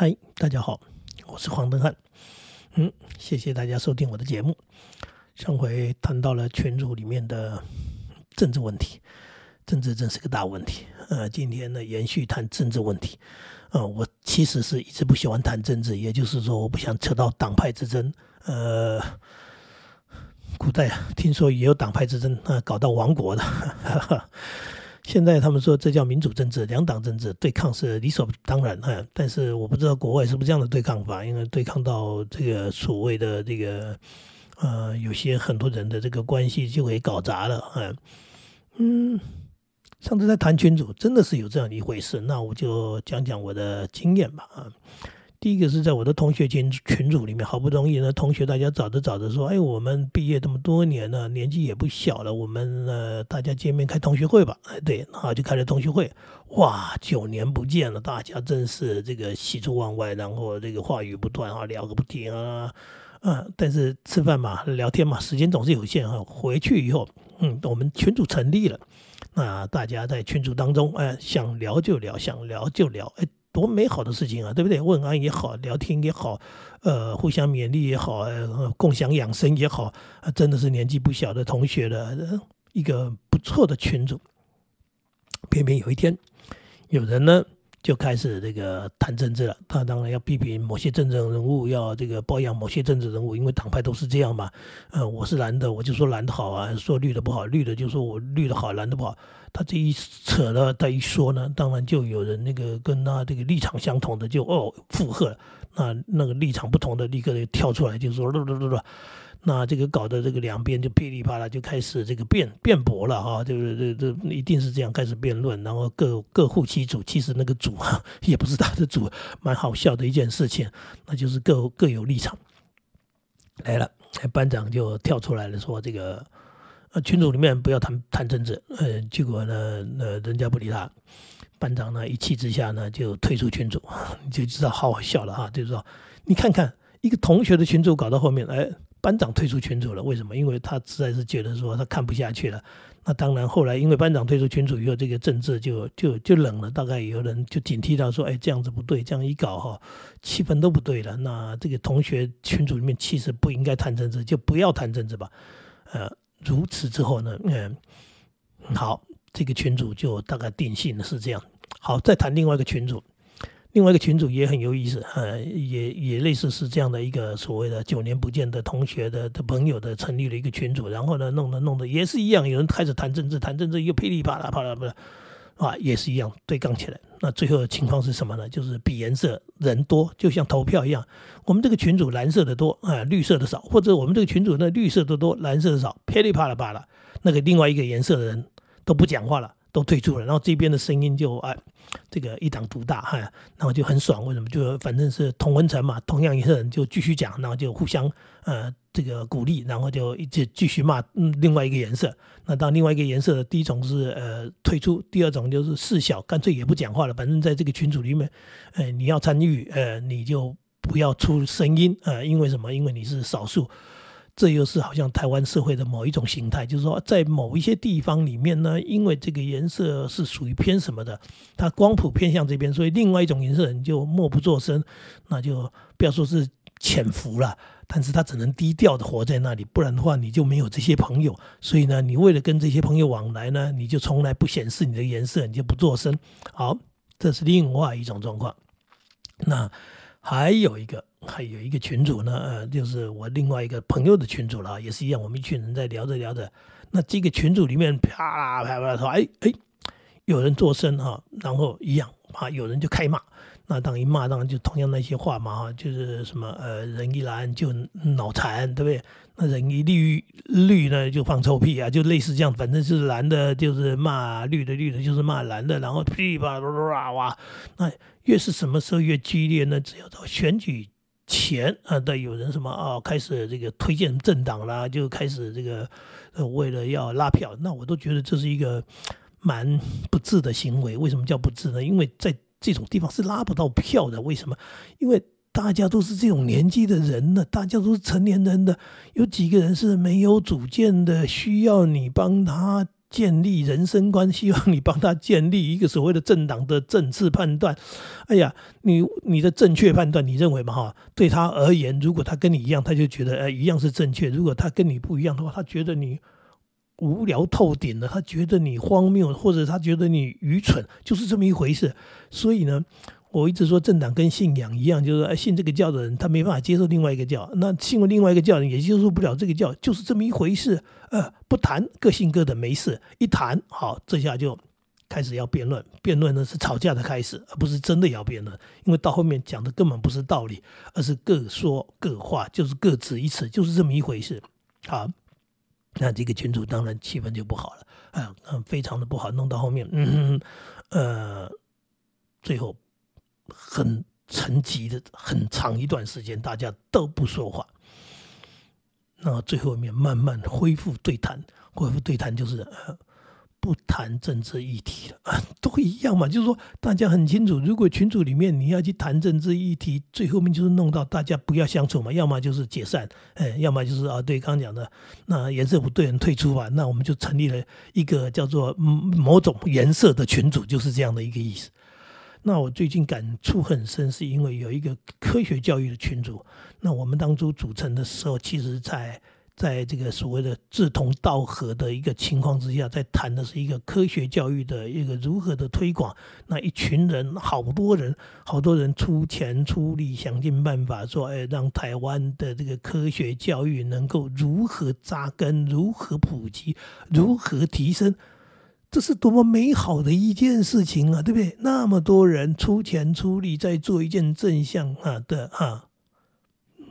嗨，大家好，我是黄登汉。嗯，谢谢大家收听我的节目。上回谈到了群组里面的政治问题，政治真是个大问题。呃，今天呢，延续谈政治问题。呃，我其实是一直不喜欢谈政治，也就是说，我不想扯到党派之争。呃，古代，听说也有党派之争，啊，搞到亡国的。现在他们说这叫民主政治，两党政治对抗是理所当然哈，但是我不知道国外是不是这样的对抗法，因为对抗到这个所谓的这个呃，有些很多人的这个关系就给搞砸了啊。嗯，上次在谈群主，真的是有这样一回事，那我就讲讲我的经验吧啊。第一个是在我的同学群群组里面，好不容易呢，同学大家找着找着说，哎，我们毕业这么多年了，年纪也不小了，我们呃大家见面开同学会吧，哎，对，然后就开了同学会，哇，九年不见了，大家真是这个喜出望外，然后这个话语不断啊，聊个不停啊，啊，但是吃饭嘛，聊天嘛，时间总是有限哈，回去以后，嗯，我们群组成立了，那大家在群组当中，哎，想聊就聊，想聊就聊，哎。多美好的事情啊，对不对？问安也好，聊天也好，呃，互相勉励也好，呃，共享养生也好，啊，真的是年纪不小的同学的一个不错的群组。偏偏有一天，有人呢就开始这个谈政治了。他当然要批评某些政治人物，要这个包养某些政治人物，因为党派都是这样嘛。呃，我是蓝的，我就说蓝的好啊；说绿的不好，绿的就说我绿的好，蓝的不好。他这一扯了，他一说呢，当然就有人那个跟他这个立场相同的就哦附和，那那个立场不同的立刻就跳出来就说，那这个搞得这个两边就噼里啪啦就开始这个辩辩驳了哈，就是这这一定是这样开始辩论，然后各各护其主，其实那个主啊也不是他的主，蛮好笑的一件事情，那就是各各有立场来了，班长就跳出来了说这个。呃，群组里面不要谈谈政治，呃，结果呢，呃，人家不理他，班长呢一气之下呢就退出群组，你就知道好笑了哈，就是说，你看看一个同学的群组搞到后面，哎，班长退出群组了，为什么？因为他实在是觉得说他看不下去了。那当然，后来因为班长退出群组以后，这个政治就就就冷了，大概有人就警惕到说，哎，这样子不对，这样一搞哈，气氛都不对了。那这个同学群组里面其实不应该谈政治，就不要谈政治吧，呃。如此之后呢，嗯，好，这个群主就大概定性是这样。好，再谈另外一个群主，另外一个群主也很有意思，呃，也也类似是这样的一个所谓的九年不见的同学的的朋友的成立了一个群主，然后呢，弄得弄得也是一样，有人开始谈政治，谈政治又噼里啪啦啪啦啪啦。啊，也是一样对杠起来。那最后的情况是什么呢？就是比颜色人多，就像投票一样。我们这个群主蓝色的多啊，绿色的少，或者我们这个群主那绿色的多，蓝色的少，噼里啪啦啪啦，那个另外一个颜色的人都不讲话了，都退出了。然后这边的声音就哎，这个一党独大哈，然后就很爽。为什么？就反正是同文层嘛，同样颜色人就继续讲，然后就互相呃。这个鼓励，然后就一直继续骂嗯另外一个颜色。那到另外一个颜色的第一种是呃退出，第二种就是事小，干脆也不讲话了。反正在这个群组里面，呃你要参与，呃你就不要出声音，呃因为什么？因为你是少数。这又是好像台湾社会的某一种形态，就是说在某一些地方里面呢，因为这个颜色是属于偏什么的，它光谱偏向这边，所以另外一种颜色人就默不作声，那就不要说是潜伏了。但是他只能低调的活在那里，不然的话你就没有这些朋友。所以呢，你为了跟这些朋友往来呢，你就从来不显示你的颜色，你就不做声。好，这是另外一种状况。那还有一个，还有一个群主呢，呃，就是我另外一个朋友的群主了，也是一样，我们一群人在聊着聊着，那这个群主里面啪啦啪啦说，哎哎，有人做声哈，然后一样啊，有人就开骂。那当一骂，当然就同样那些话嘛，哈，就是什么呃，人一蓝就脑残，对不对？那人一绿绿呢就放臭屁啊，就类似这样，反正是蓝的，就是骂绿的，绿的就是骂蓝的，然后噼里啪啦哇，那越是什么时候越激烈呢？只要到选举前啊，的有人什么啊，开始这个推荐政党啦，就开始这个呃，为了要拉票，那我都觉得这是一个蛮不智的行为。为什么叫不智呢？因为在这种地方是拉不到票的，为什么？因为大家都是这种年纪的人了，大家都是成年人的，有几个人是没有主见的，需要你帮他建立人生观，希望你帮他建立一个所谓的政党的政治判断。哎呀，你你的正确判断，你认为嘛哈？对他而言，如果他跟你一样，他就觉得哎一样是正确；如果他跟你不一样的话，他觉得你无聊透顶了，他觉得你荒谬，或者他觉得你愚蠢，就是这么一回事。所以呢。我一直说政党跟信仰一样，就是说信这个教的人，他没办法接受另外一个教；那信了另外一个教人也接受不了这个教，就是这么一回事。呃，不谈各信各的没事，一谈好，这下就开始要辩论。辩论呢是吵架的开始，而不是真的要辩论，因为到后面讲的根本不是道理，而是各说各话，就是各执一词，就是这么一回事。好，那这个群主当然气氛就不好了，啊，非常的不好，弄到后面，嗯，呃，最后。很沉寂的很长一段时间，大家都不说话。那最后面慢慢恢复对谈，恢复对谈就是呃不谈政治议题了啊，都一样嘛。就是说大家很清楚，如果群组里面你要去谈政治议题，最后面就是弄到大家不要相处嘛，要么就是解散，哎，要么就是啊，对刚刚讲的那颜色不对人退出吧，那我们就成立了一个叫做某种颜色的群组，就是这样的一个意思。那我最近感触很深，是因为有一个科学教育的群组。那我们当初组成的时候，其实在在这个所谓的志同道合的一个情况之下，在谈的是一个科学教育的一个如何的推广。那一群人，好多人，好多人出钱出力，想尽办法说，哎，让台湾的这个科学教育能够如何扎根，如何普及，如何提升。这是多么美好的一件事情啊，对不对？那么多人出钱出力在做一件正向啊的啊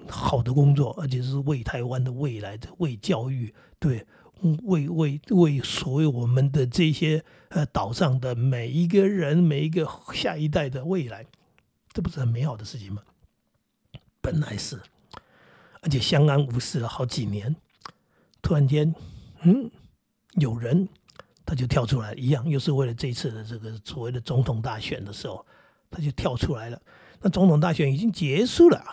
好的工作，而且是为台湾的未来的为教育，对，为为为所有我们的这些呃岛上的每一个人每一个下一代的未来，这不是很美好的事情吗？本来是，而且相安无事了好几年，突然间，嗯，有人。他就跳出来，一样又是为了这次的这个所谓的总统大选的时候，他就跳出来了。那总统大选已经结束了，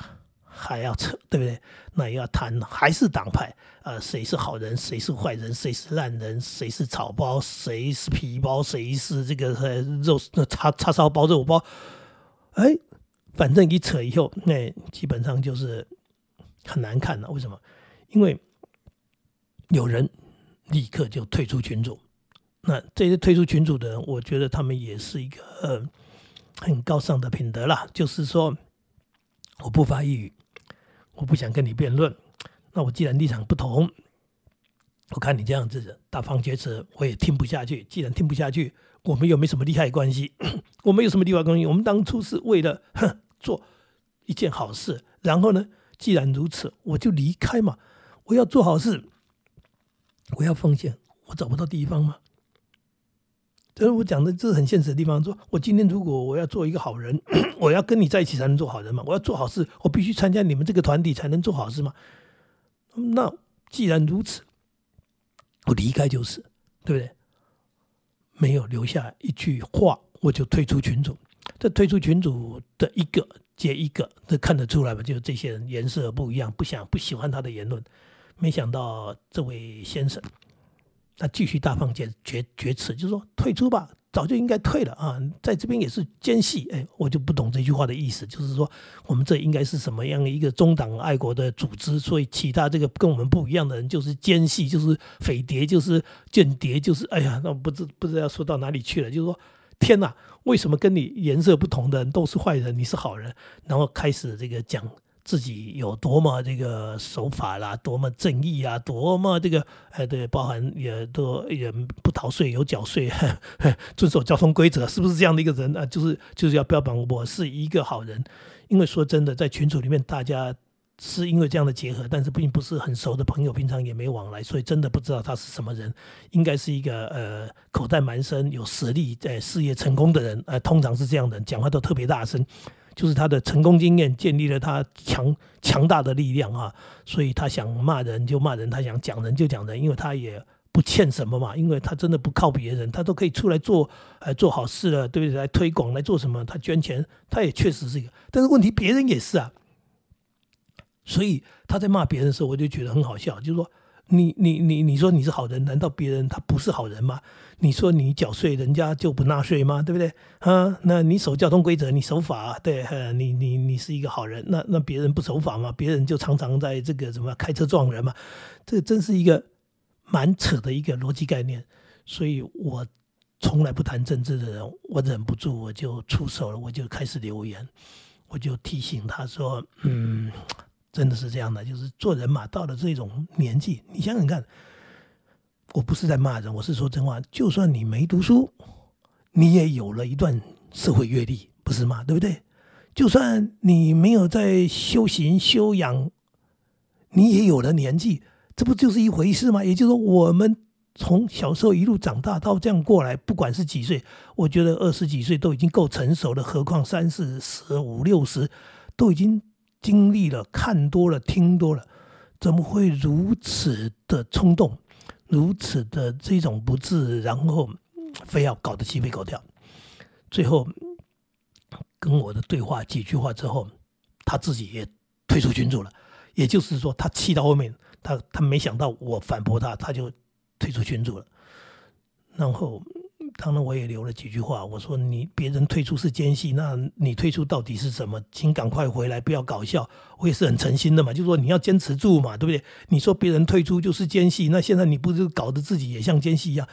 还要扯，对不对？那也要谈，还是党派啊？谁是好人，谁是坏人？谁是烂人？谁是草包？谁是皮包？谁是这个肉叉叉烧包、肉包？哎，反正一扯以后，那基本上就是很难看了。为什么？因为有人立刻就退出群组。那这些退出群组的人，我觉得他们也是一个很高尚的品德啦。就是说，我不发一语，我不想跟你辩论。那我既然立场不同，我看你这样子大放厥词，我也听不下去。既然听不下去，我们又没什么利害关系，我们有什么利害关系？我们当初是为了做一件好事，然后呢，既然如此，我就离开嘛。我要做好事，我要奉献，我找不到地方吗？这是我讲的，这是很现实的地方。说我今天如果我要做一个好人，我要跟你在一起才能做好人嘛？我要做好事，我必须参加你们这个团体才能做好事嘛？那既然如此，我离开就是，对不对？没有留下一句话，我就退出群组。这退出群组的一个接一个，这看得出来吧？就是这些人颜色不一样，不想不喜欢他的言论。没想到这位先生。他继续大放厥厥厥词，就是说退出吧，早就应该退了啊，在这边也是奸细，哎，我就不懂这句话的意思，就是说我们这应该是什么样一个中党爱国的组织，所以其他这个跟我们不一样的人就是奸细，就是匪谍，就是间谍，就是哎呀，那不知不知道要说到哪里去了，就是说天哪，为什么跟你颜色不同的人都是坏人，你是好人，然后开始这个讲。自己有多么这个守法啦，多么正义啊，多么这个哎对，包含也都也不逃税，有缴税，遵守交通规则，是不是这样的一个人啊？就是就是要标榜我是一个好人，因为说真的，在群组里面，大家是因为这样的结合，但是并不是很熟的朋友，平常也没往来，所以真的不知道他是什么人，应该是一个呃口袋蛮深、有实力、在事业成功的人，呃，通常是这样的，讲话都特别大声。就是他的成功经验建立了他强强大的力量啊，所以他想骂人就骂人，他想讲人就讲人，因为他也不欠什么嘛，因为他真的不靠别人，他都可以出来做，呃，做好事了，对不对？来推广来做什么？他捐钱，他也确实是一个，但是问题别人也是啊，所以他在骂别人的时候，我就觉得很好笑，就是说你你你你说你是好人，难道别人他不是好人吗？你说你缴税，人家就不纳税吗？对不对？啊，那你守交通规则，你守法，对，你你你是一个好人，那那别人不守法吗？别人就常常在这个什么开车撞人嘛？这真是一个蛮扯的一个逻辑概念。所以我从来不谈政治的人，我忍不住我就出手了，我就开始留言，我就提醒他说，嗯。真的是这样的，就是做人嘛，到了这种年纪，你想想看，我不是在骂人，我是说真话。就算你没读书，你也有了一段社会阅历，不是吗？对不对？就算你没有在修行修养，你也有了年纪，这不就是一回事吗？也就是说，我们从小时候一路长大到这样过来，不管是几岁，我觉得二十几岁都已经够成熟了，何况三四十五六十都已经。经历了看多了听多了，怎么会如此的冲动，如此的这种不智，然后非要搞得鸡飞狗跳？最后跟我的对话几句话之后，他自己也退出群组了。也就是说，他气到后面，他他没想到我反驳他，他就退出群组了。然后。当然，我也留了几句话。我说：“你别人退出是奸细，那你退出到底是什么？请赶快回来，不要搞笑。我也是很诚心的嘛，就说你要坚持住嘛，对不对？你说别人退出就是奸细，那现在你不是搞得自己也像奸细一样？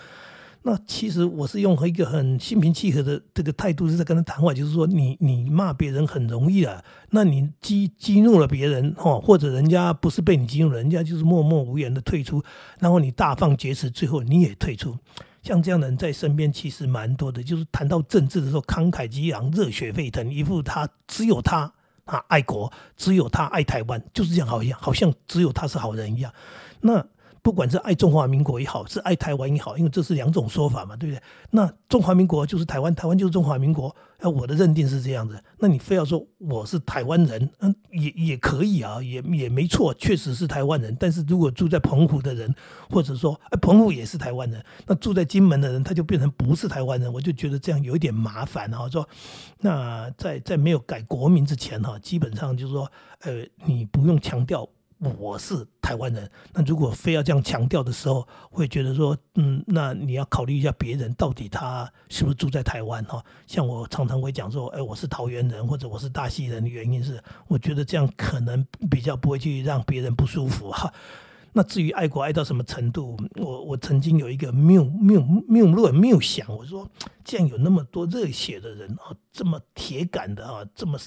那其实我是用一个很心平气和的这个态度是在跟他谈话，就是说你你骂别人很容易啊，那你激激怒了别人哦，或者人家不是被你激怒，人家就是默默无言的退出，然后你大放厥词，最后你也退出。”像这样的人在身边其实蛮多的，就是谈到政治的时候慷慨激昂、热血沸腾，一副他只有他啊爱国，只有他爱台湾，就是这样，好像好像只有他是好人一样。那。不管是爱中华民国也好，是爱台湾也好，因为这是两种说法嘛，对不对？那中华民国就是台湾，台湾就是中华民国。那我的认定是这样子。那你非要说我是台湾人，嗯，也也可以啊，也也没错，确实是台湾人。但是如果住在澎湖的人，或者说哎，澎湖也是台湾人，那住在金门的人，他就变成不是台湾人，我就觉得这样有一点麻烦哈。说那在在没有改国名之前哈，基本上就是说，呃，你不用强调。我是台湾人，那如果非要这样强调的时候，会觉得说，嗯，那你要考虑一下别人到底他是不是住在台湾哈？像我常常会讲说，哎，我是桃园人或者我是大溪人的原因是，我觉得这样可能比较不会去让别人不舒服哈。那至于爱国爱到什么程度，我我曾经有一个谬谬谬论谬想，我说，既然有那么多热血的人啊，这么铁杆的啊，这么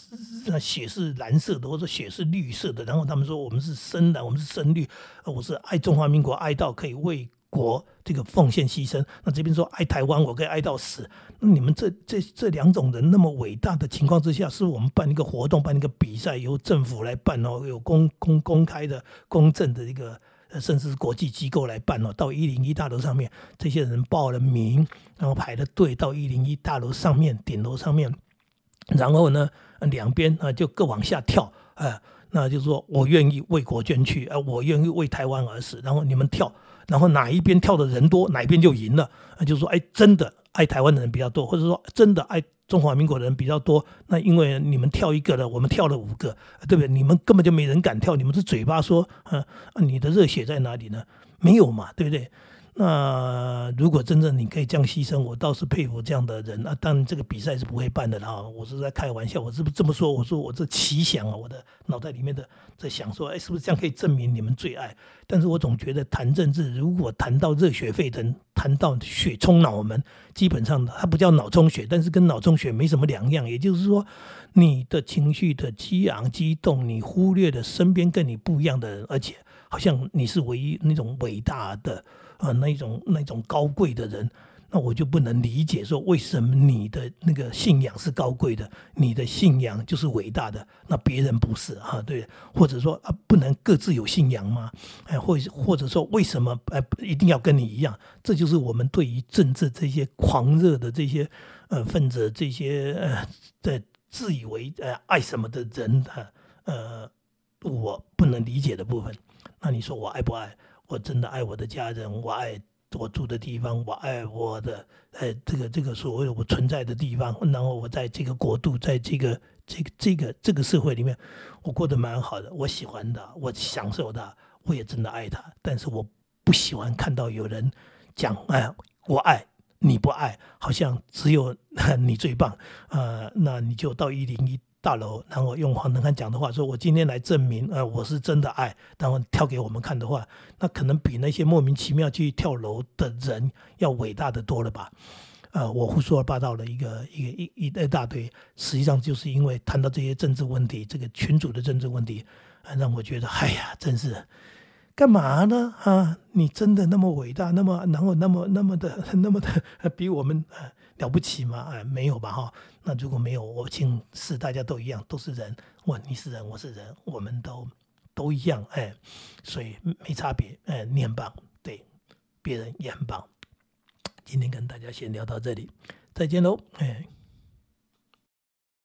血是蓝色的或者血是绿色的，然后他们说我们是深蓝，我们是深绿，我是爱中华民国爱到可以为国这个奉献牺牲。那这边说爱台湾，我可以爱到死。那你们这这这两种人那么伟大的情况之下，是我们办一个活动，办一个比赛，由政府来办哦，有公公公开的、公正的一个。甚至是国际机构来办哦，到一零一大楼上面，这些人报了名，然后排了队到一零一大楼上面顶楼上面，然后呢，两边啊就各往下跳，啊，那就是说我愿意为国捐躯，啊，我愿意为台湾而死，然后你们跳，然后哪一边跳的人多，哪一边就赢了，那就是说，哎，真的爱台湾的人比较多，或者说真的爱。中华民国的人比较多，那因为你们跳一个了，我们跳了五个，对不对？你们根本就没人敢跳，你们是嘴巴说，啊，你的热血在哪里呢？没有嘛，对不对？那如果真正你可以这样牺牲，我倒是佩服这样的人。那当然，这个比赛是不会办的啦。我是在开玩笑，我是不是这么说？我说我这奇想啊，我的脑袋里面的在想说，哎，是不是这样可以证明你们最爱？但是我总觉得谈政治，如果谈到热血沸腾，谈到血冲脑门，基本上它不叫脑充血，但是跟脑充血没什么两样。也就是说，你的情绪的激昂激动，你忽略了身边跟你不一样的人，而且好像你是唯一那种伟大的。啊，那种那种高贵的人，那我就不能理解说为什么你的那个信仰是高贵的，你的信仰就是伟大的，那别人不是啊？对，或者说啊，不能各自有信仰吗？哎，或或者说为什么哎一定要跟你一样？这就是我们对于政治这些狂热的这些呃分子，这些呃的自以为呃爱什么的人的呃，我不能理解的部分。那你说我爱不爱？我真的爱我的家人，我爱我住的地方，我爱我的呃这个这个所谓我存在的地方。然后我在这个国度，在这个这个这个这个社会里面，我过得蛮好的，我喜欢的，我享受的，我也真的爱他，但是我不喜欢看到有人讲，哎，我爱你不爱，好像只有 你最棒，呃，那你就到一零一大楼，然后用黄登汉讲的话说，我今天来证明，呃，我是真的爱，然后跳给我们看的话，那可能比那些莫名其妙去跳楼的人要伟大的多了吧。呃，我胡说八道的一个一个一一一大堆，实际上就是因为谈到这些政治问题，这个群主的政治问题，让我觉得，哎呀，真是干嘛呢？啊，你真的那么伟大，那么然后那么那么的 那么的 比我们了不起吗？哎，没有吧？哈，那如果没有，我请示大家都一样，都是人，我你是人，我是人，我们都都一样，哎，所以没差别，哎，你很棒，对，别人也很棒。今天跟大家先聊到这里，再见喽，哎。